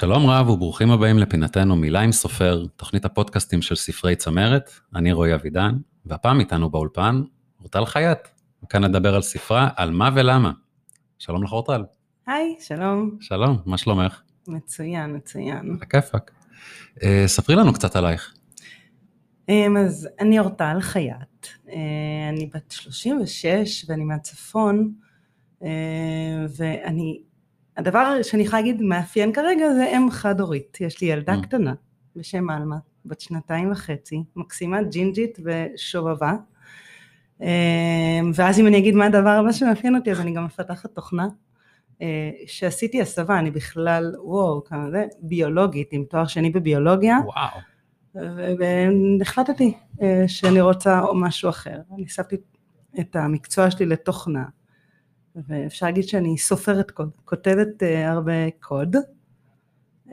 שלום רב וברוכים הבאים לפינתנו מילה עם סופר, תוכנית הפודקאסטים של ספרי צמרת, אני רועי אבידן, והפעם איתנו באולפן אורטל חייט, וכאן נדבר על ספרה על מה ולמה. שלום לך אורטל. היי, שלום. שלום, מה שלומך? מצוין, מצוין. בכיפאק. אה, ספרי לנו קצת עלייך. אמ, אז אני אורטל חייט, אה, אני בת 36 ואני מהצפון, אה, ואני הדבר שאני יכולה להגיד מאפיין כרגע זה אם חד הורית. יש לי ילדה mm. קטנה בשם עלמה, בת שנתיים וחצי, מקסימה, ג'ינג'ית ושובבה. אמ, ואז אם אני אגיד מה הדבר הבא שמאפיין אותי אז אני גם מפתחת תוכנה. אה, שעשיתי הסבה, אני בכלל, וואו, כמה זה, ביולוגית, עם תואר שני בביולוגיה. וואו. והחלטתי אה, שאני רוצה משהו אחר. אני הסבתי את המקצוע שלי לתוכנה. ואפשר להגיד שאני סופרת קוד, כותבת uh, הרבה קוד, uh,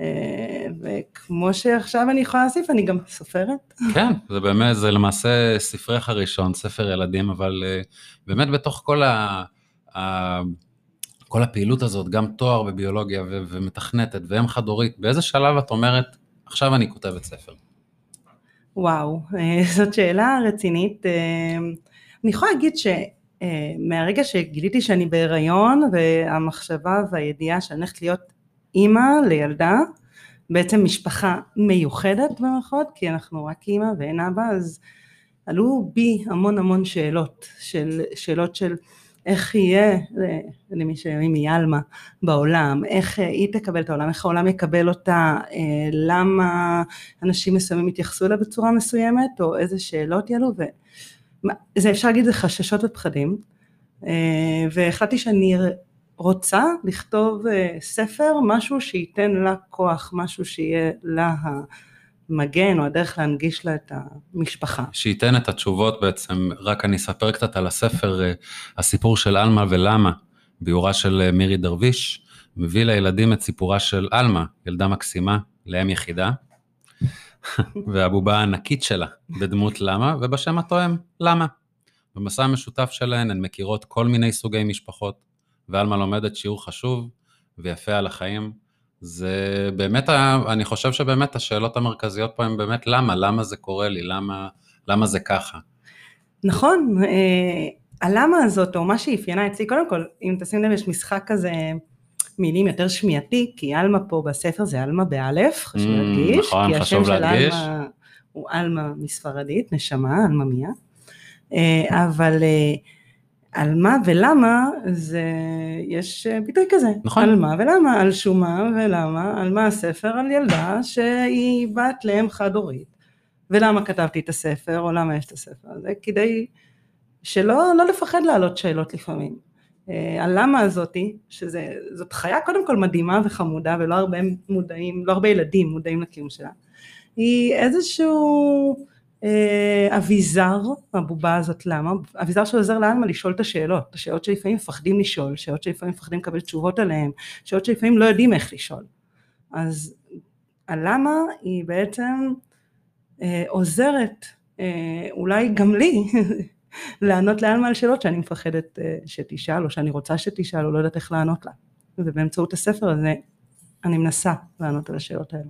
וכמו שעכשיו אני יכולה להוסיף, אני גם סופרת. כן, זה באמת, זה למעשה ספרך הראשון, ספר ילדים, אבל uh, באמת בתוך כל ה... ה... כל הפעילות הזאת, גם תואר בביולוגיה ו- ומתכנתת ואם חד הורית, באיזה שלב את אומרת, עכשיו אני כותבת ספר? וואו, זאת שאלה רצינית. אני יכולה להגיד ש... אה, מהרגע שגיליתי שאני בהיריון והמחשבה והידיעה שאני הולכת להיות אימא לילדה, בעצם משפחה מיוחדת במרכאות, כי אנחנו רק אימא ואין אבא, אז עלו בי המון המון שאלות, של, שאלות של איך יהיה למי שאומרים היא עלמה בעולם, איך היא תקבל את העולם, איך העולם יקבל אותה, אה, למה אנשים מסוימים יתייחסו אליה בצורה מסוימת, או איזה שאלות יעלו, ו... זה אפשר להגיד זה חששות ופחדים אה, והחלטתי שאני רוצה לכתוב אה, ספר, משהו שייתן לה כוח, משהו שיהיה לה המגן או הדרך להנגיש לה את המשפחה. שייתן את התשובות בעצם, רק אני אספר קצת על הספר, אה, הסיפור של עלמה ולמה, ביורה של מירי דרוויש, מביא לילדים את סיפורה של עלמה, ילדה מקסימה, לאם יחידה, והבובה הענקית שלה בדמות למה, ובשם התואם למה. במסע המשותף שלהן הן מכירות כל מיני סוגי משפחות, ועלמה לומדת שיעור חשוב ויפה על החיים. זה באמת, אני חושב שבאמת השאלות המרכזיות פה הן באמת למה, למה זה קורה לי, למה, למה זה ככה. נכון, אה, הלמה הזאת, או מה שאפיינה אצלי, קודם כל, אם תשים לב, יש משחק כזה מילים יותר שמיעתי, כי עלמה פה בספר זה עלמה באלף, חשוב mm, להדגיש. נכון, חשוב להדגיש. כי השם של עלמה הוא עלמה מספרדית, נשמה, עלמה מיה. אה, אבל אה, על מה ולמה זה, יש אה, ביטוי כזה. נכון. על מה ולמה, על שומה ולמה, על מה הספר, על ילדה שהיא בת לאם חד הורית. ולמה כתבתי את הספר, או למה יש את הספר הזה, כדי שלא לא לפחד להעלות שאלות לפעמים. אה, הלמה הזאתי, שזאת חיה קודם כל מדהימה וחמודה ולא הרבה מודעים, לא הרבה ילדים מודעים לקיום שלה, היא איזשהו אה, אביזר, הבובה הזאת למה, אביזר שעוזר לאלמה לשאול את השאלות, השאלות שלפעמים מפחדים לשאול, שאלות שלפעמים מפחדים לקבל תשובות עליהן, שאלות שלפעמים לא יודעים איך לשאול. אז הלמה היא בעצם אה, עוזרת אה, אולי גם לי לענות לעלמה על שאלות שאני מפחדת אה, שתשאל, או שאני רוצה שתשאל, או לא יודעת איך לענות לה. ובאמצעות הספר הזה אני מנסה לענות על השאלות האלה.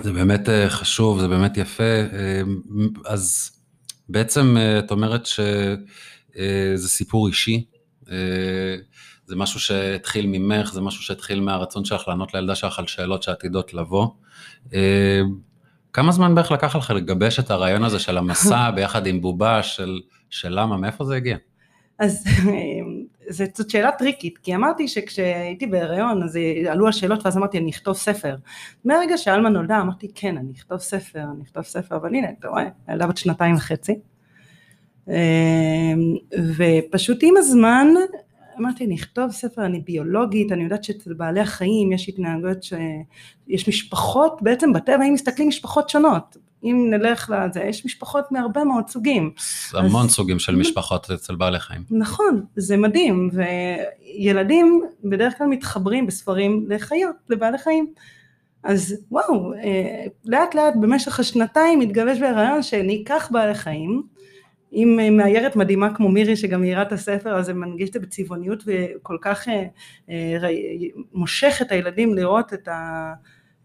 זה באמת אה, חשוב, זה באמת יפה. אה, אז בעצם את אומרת שזה סיפור אישי, זה משהו שהתחיל ממך, זה משהו שהתחיל מהרצון שלך לענות לילדה שלך על שאלות שעתידות לבוא. כמה זמן בערך לקח לך לגבש את הרעיון הזה של המסע ביחד עם בובה של, של למה, מאיפה זה הגיע? אז זאת שאלה טריקית, כי אמרתי שכשהייתי בהיריון אז עלו השאלות ואז אמרתי אני אכתוב ספר. מהרגע שאלמה נולדה אמרתי כן אני אכתוב ספר, אני אכתוב ספר, אבל הנה אתה רואה, ילדה בת שנתיים וחצי. אמ, ופשוט עם הזמן אמרתי, אני אכתוב ספר, אני ביולוגית, אני יודעת שאצל בעלי החיים יש התנהגויות שיש משפחות, בעצם בטבע אם מסתכלים משפחות שונות, אם נלך לזה, יש משפחות מהרבה מאוד סוגים. המון אז, סוגים של משפחות אצל בעלי חיים. נכון, זה מדהים, וילדים בדרך כלל מתחברים בספרים לחיות, לבעלי חיים. אז וואו, אה, לאט לאט במשך השנתיים התגבש בהיריון שניקח בעלי חיים, עם מאיירת מדהימה כמו מירי שגם מאירה את הספר, אז זה מנגיש את זה בצבעוניות וכל כך אה, אה, מושך את הילדים לראות את ה...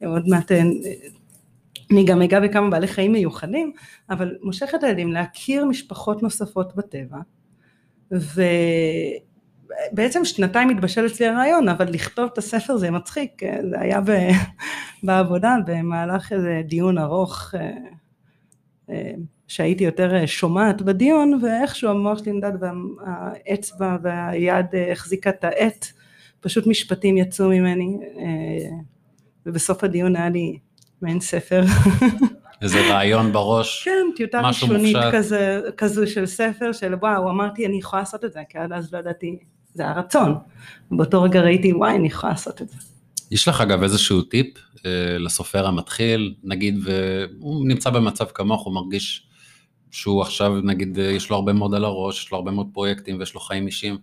עוד מעט אה, אני גם אגע בכמה בעלי חיים מיוחדים, אבל מושך את הילדים להכיר משפחות נוספות בטבע, ובעצם שנתיים התבשל אצלי הרעיון, אבל לכתוב את הספר זה מצחיק, זה היה ב... בעבודה במהלך איזה דיון ארוך שהייתי יותר אה, שומעת בדיון ואיכשהו המוח שלי נדד והאצבע והיד אה, החזיקה את העט פשוט משפטים יצאו ממני אה, ובסוף הדיון היה לי מעין ספר. איזה רעיון בראש, כן, טיוטה ראשונית כזה, כזו של ספר של וואו, אמרתי אני יכולה לעשות את זה, כי עד אז לא ידעתי, זה הרצון. באותו רגע ראיתי וואי, אני יכולה לעשות את זה. יש לך אגב איזשהו טיפ אה, לסופר המתחיל, נגיד, והוא נמצא במצב כמוך, הוא מרגיש שהוא עכשיו נגיד יש לו הרבה מאוד על הראש, יש לו הרבה מאוד פרויקטים ויש לו חיים אישיים,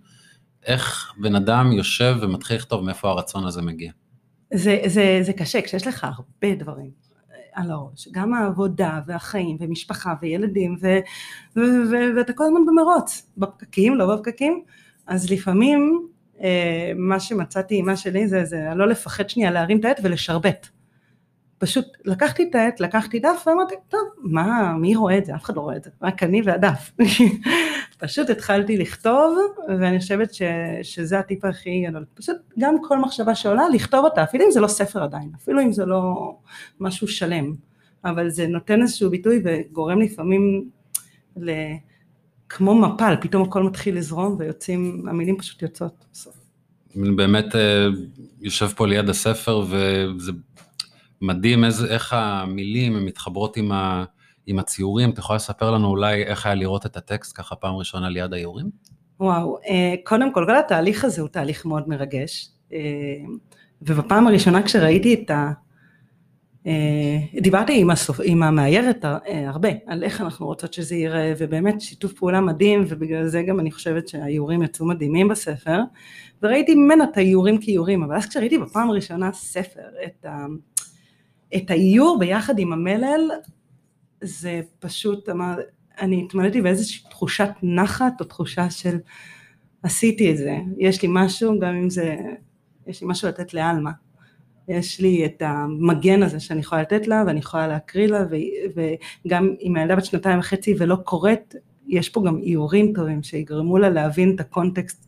איך בן אדם יושב ומתחיל לכתוב מאיפה הרצון הזה מגיע? זה, זה, זה קשה, כשיש לך הרבה דברים על הראש, גם העבודה והחיים ומשפחה וילדים ו, ו, ו, ואתה כל הזמן במרוץ, בפקקים, לא בפקקים, אז לפעמים אה, מה שמצאתי, מה שלי זה, זה לא לפחד שנייה להרים את העט ולשרבט. פשוט לקחתי את העט, לקחתי דף ואמרתי, טוב, מה, מי רואה את זה? אף אחד לא רואה את זה, רק אני והדף. פשוט התחלתי לכתוב, ואני חושבת ש, שזה הטיפ הכי גדול. פשוט גם כל מחשבה שעולה, לכתוב אותה, אפילו אם זה לא ספר עדיין, אפילו אם זה לא משהו שלם, אבל זה נותן איזשהו ביטוי וגורם לפעמים ל... כמו מפל, פתאום הכל מתחיל לזרום ויוצאים, המילים פשוט יוצאות בסוף. באמת אה, יושב פה ליד הספר וזה מדהים איזה, איך המילים מתחברות עם, ה, עם הציורים. את יכולה לספר לנו אולי איך היה לראות את הטקסט ככה פעם ראשונה ליד האיורים? וואו, אה, קודם כל, כל התהליך הזה הוא תהליך מאוד מרגש. אה, ובפעם הראשונה כשראיתי את ה... אה, דיברתי עם, הסופ... עם המאיירת הרבה על איך אנחנו רוצות שזה ייראה ובאמת שיתוף פעולה מדהים ובגלל זה גם אני חושבת שהאיורים יצאו מדהימים בספר וראיתי ממנה את האיורים כאיורים אבל אז כשראיתי בפעם הראשונה ספר את ה... את האיור ביחד עם המלל, זה פשוט, אמר, אני התמלאתי באיזושהי תחושת נחת או תחושה של עשיתי את זה, יש לי משהו, גם אם זה, יש לי משהו לתת לעלמה. יש לי את המגן הזה שאני יכולה לתת לה ואני יכולה להקריא לה ו, וגם אם הילדה בת שנתיים וחצי ולא קוראת, יש פה גם איורים טובים שיגרמו לה להבין את הקונטקסט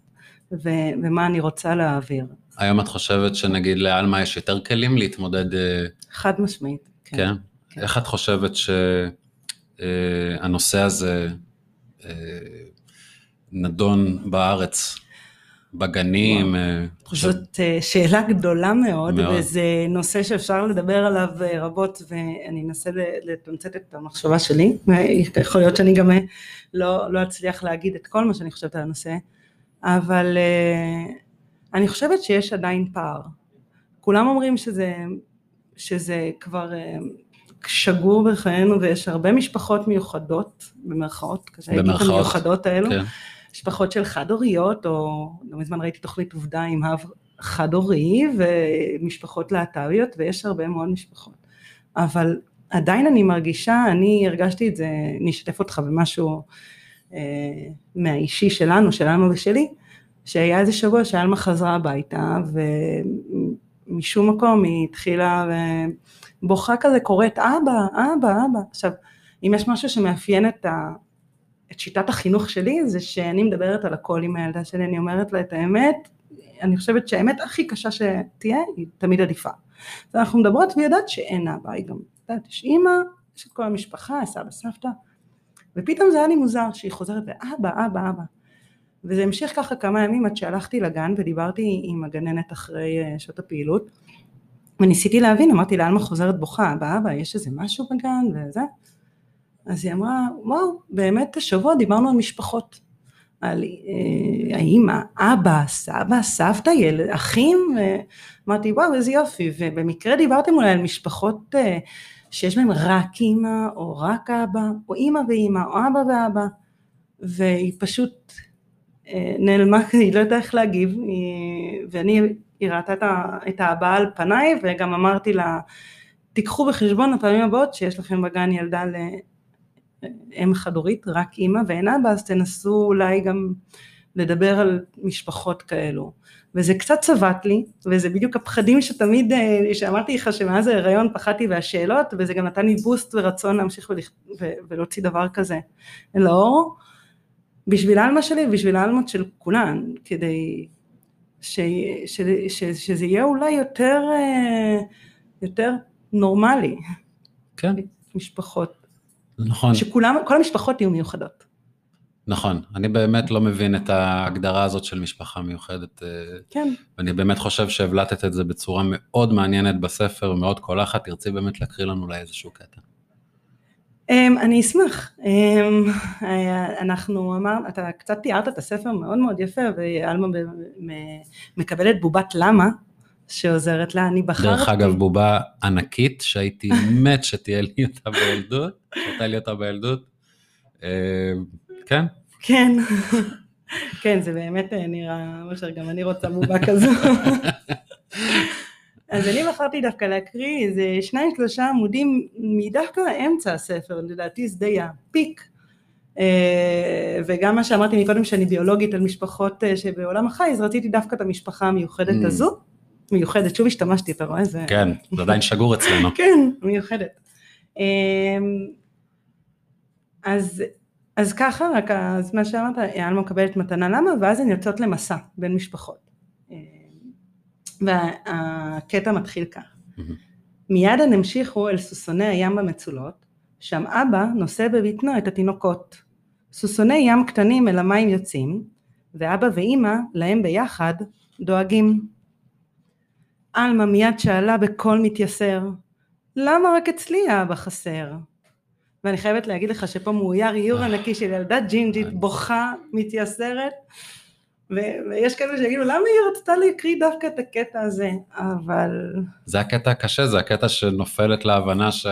ו, ומה אני רוצה להעביר. היום את חושבת שנגיד לעלמה יש יותר כלים להתמודד... אה, חד משמעית. כן. כן? כן. איך את חושבת שהנושא אה, הזה אה, נדון בארץ, בגנים? זאת שאלה גדולה מאוד, מאוד, וזה נושא שאפשר לדבר עליו רבות, ואני אנסה לתמצת את המחשבה שלי, יכול להיות שאני גם לא, לא אצליח להגיד את כל מה שאני חושבת על הנושא, אבל אני חושבת שיש עדיין פער. כולם אומרים שזה, שזה כבר אה, שגור בחיינו ויש הרבה משפחות מיוחדות, במרכאות, כזה הייתי את המיוחדות האלו, כן. משפחות של חד-הוריות, או לא מזמן ראיתי תוכנית עובדה עם אב חד-הורי ומשפחות להט"ביות, ויש הרבה מאוד משפחות. אבל עדיין אני מרגישה, אני הרגשתי את זה, אני אשתף אותך במשהו מהאישי שלנו, שלנו ושלי, שהיה איזה שבוע שאלמה חזרה הביתה ומשום מקום היא התחילה בוכה כזה קוראת אבא, אבא, אבא. עכשיו, אם יש משהו שמאפיין את, ה, את שיטת החינוך שלי זה שאני מדברת על הכל עם הילדה שלי, אני אומרת לה את האמת, אני חושבת שהאמת הכי קשה שתהיה היא תמיד עדיפה. ואנחנו מדברות והיא יודעת שאין אבא, היא גם יודעת, יש אימא, יש את כל המשפחה, סבא, סבתא, ופתאום זה היה לי מוזר שהיא חוזרת לאבא, אבא, אבא. וזה המשיך ככה כמה ימים עד שהלכתי לגן ודיברתי עם הגננת אחרי אה, שעות הפעילות וניסיתי להבין, אמרתי לה, עלמה חוזרת בוכה, באבא יש איזה משהו בגן וזה? אז היא אמרה, וואו, באמת השבוע דיברנו על משפחות, על אה, האימא, אבא, סבא, סבתא, ילד, אחים, אמרתי, וואו, איזה יופי, ובמקרה דיברתם אולי על משפחות אה, שיש בהן רק אימא, או רק אבא, או אימא ואימא, או אבא ואבא, והיא פשוט נעלמה, היא לא יודעת איך להגיב, ואני, היא ראתה את הבאה על פניי, וגם אמרתי לה, תיקחו בחשבון הפעמים הבאות שיש לכם בגן ילדה אם חד-הורית, רק אימא ואין אבא, אז תנסו אולי גם לדבר על משפחות כאלו. וזה קצת צבט לי, וזה בדיוק הפחדים שתמיד, אה, שאמרתי לך שמאז ההיריון פחדתי והשאלות, וזה גם נתן לי בוסט ורצון להמשיך ולכ... ו... ולהוציא דבר כזה לאור, בשביל האלמה שלי ובשביל האלמות של כולן, כדי ש... ש... ש... שזה יהיה אולי יותר, אה, יותר נורמלי. כן. משפחות. נכון. שכולם, כל המשפחות יהיו מיוחדות. נכון, אני באמת לא מבין את ההגדרה הזאת של משפחה מיוחדת. אה, כן. ואני באמת חושב שהבלטת את זה בצורה מאוד מעניינת בספר, ומאוד קולחת, תרצי באמת להקריא לנו אולי איזשהו קטע. Um, אני אשמח. Um, אנחנו אמרנו, אתה קצת תיארת את הספר מאוד מאוד יפה, ואלמה מקבלת בובת למה, שעוזרת לה, אני בחרתי. דרך אגב, בובה ענקית, שהייתי מת שתהיה לי אותה בילדות, שהייתה לי אותה בילדות. אה, כן. כן. כן, זה באמת אה, נראה, אושר, גם אני רוצה בובה כזו. אז אני בחרתי דווקא להקריא איזה שניים שלושה עמודים מדווקא אמצע הספר, לדעתי זה די הפיק. אה, וגם מה שאמרתי מקודם שאני ביולוגית על משפחות שבעולם החי, אז רציתי דווקא את המשפחה המיוחדת mm. הזו. מיוחדת, שוב השתמשתי, אתה רואה? זה... כן, זה עדיין שגור אצלנו. כן, מיוחדת. אמ, אז, אז ככה, רק אז מה שאמרת, אלמה מקבלת מתנה למה, ואז הן יוצאות למסע בין משפחות. אמ, והקטע מתחיל כך. מיד הן המשיכו אל סוסוני הים במצולות, שם אבא נושא בבטנו את התינוקות. סוסוני ים קטנים אל המים יוצאים, ואבא ואימא להם ביחד דואגים. עלמה מיד שאלה בקול מתייסר, למה רק אצלי האבא חסר? ואני חייבת להגיד לך שפה מאויר איור ענקי של ילדה ג'ינג'ית בוכה, מתייסרת, ויש כאלה שיגידו למה היא רצתה להקריא דווקא את הקטע הזה, אבל... זה הקטע הקשה, זה הקטע שנופלת להבנה ש...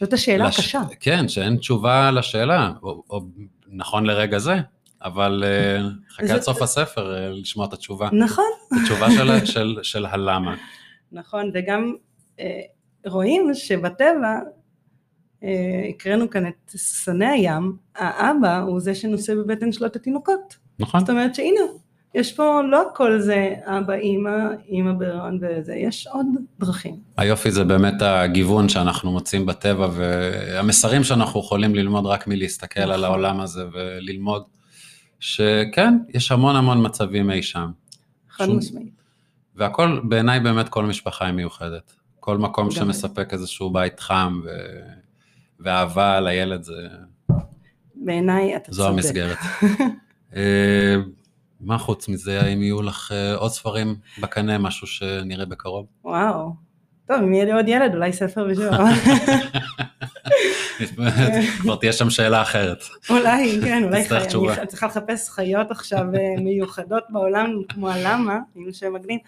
זאת השאלה לש... הקשה. כן, שאין תשובה לשאלה, או, או נכון לרגע זה, אבל אה, חכה עד סוף הספר אה, לשמוע את התשובה. נכון. התשובה של, של, של הלמה. נכון, וגם אה, רואים שבטבע, הקראנו כאן את ססני הים, האבא הוא זה שנושא בבטן שלו את התינוקות. נכון. זאת אומרת שהנה, יש פה לא הכל זה אבא, אימא, אימא בהיריון וזה, יש עוד דרכים. היופי זה באמת הגיוון שאנחנו מוצאים בטבע והמסרים שאנחנו יכולים ללמוד רק מלהסתכל נכון. על העולם הזה וללמוד. שכן, יש המון המון מצבים אי שם. חד שום... משמעית. והכל, בעיניי באמת כל משפחה היא מיוחדת. כל מקום שמספק איזשהו בית חם ו... ואהבה לילד זה... בעיניי אתה צודק. זו המסגרת. אה, מה חוץ מזה, האם יהיו לך אה, עוד ספרים בקנה, משהו שנראה בקרוב? וואו. טוב, אם יהיה לי עוד ילד, אולי ספר בשביל... כבר תהיה שם שאלה אחרת. אולי, כן, אולי אני צריכה לחפש חיות עכשיו אה, מיוחדות בעולם, כמו הלמה, עם שם מגניב.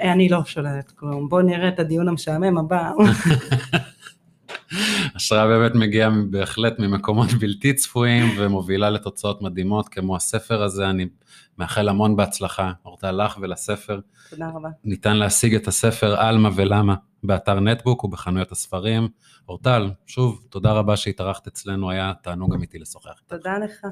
אני לא שוללת כלום, בואו נראה את הדיון המשעמם הבא. השראה באמת מגיעה בהחלט ממקומות בלתי צפויים ומובילה לתוצאות מדהימות כמו הספר הזה, אני מאחל המון בהצלחה, אורטל לך ולספר. תודה רבה. ניתן להשיג את הספר עלמה ולמה באתר נטבוק ובחנויות הספרים. אורטל, שוב, תודה רבה שהתארחת אצלנו, היה תענוג אמיתי לשוחח. תודה לך.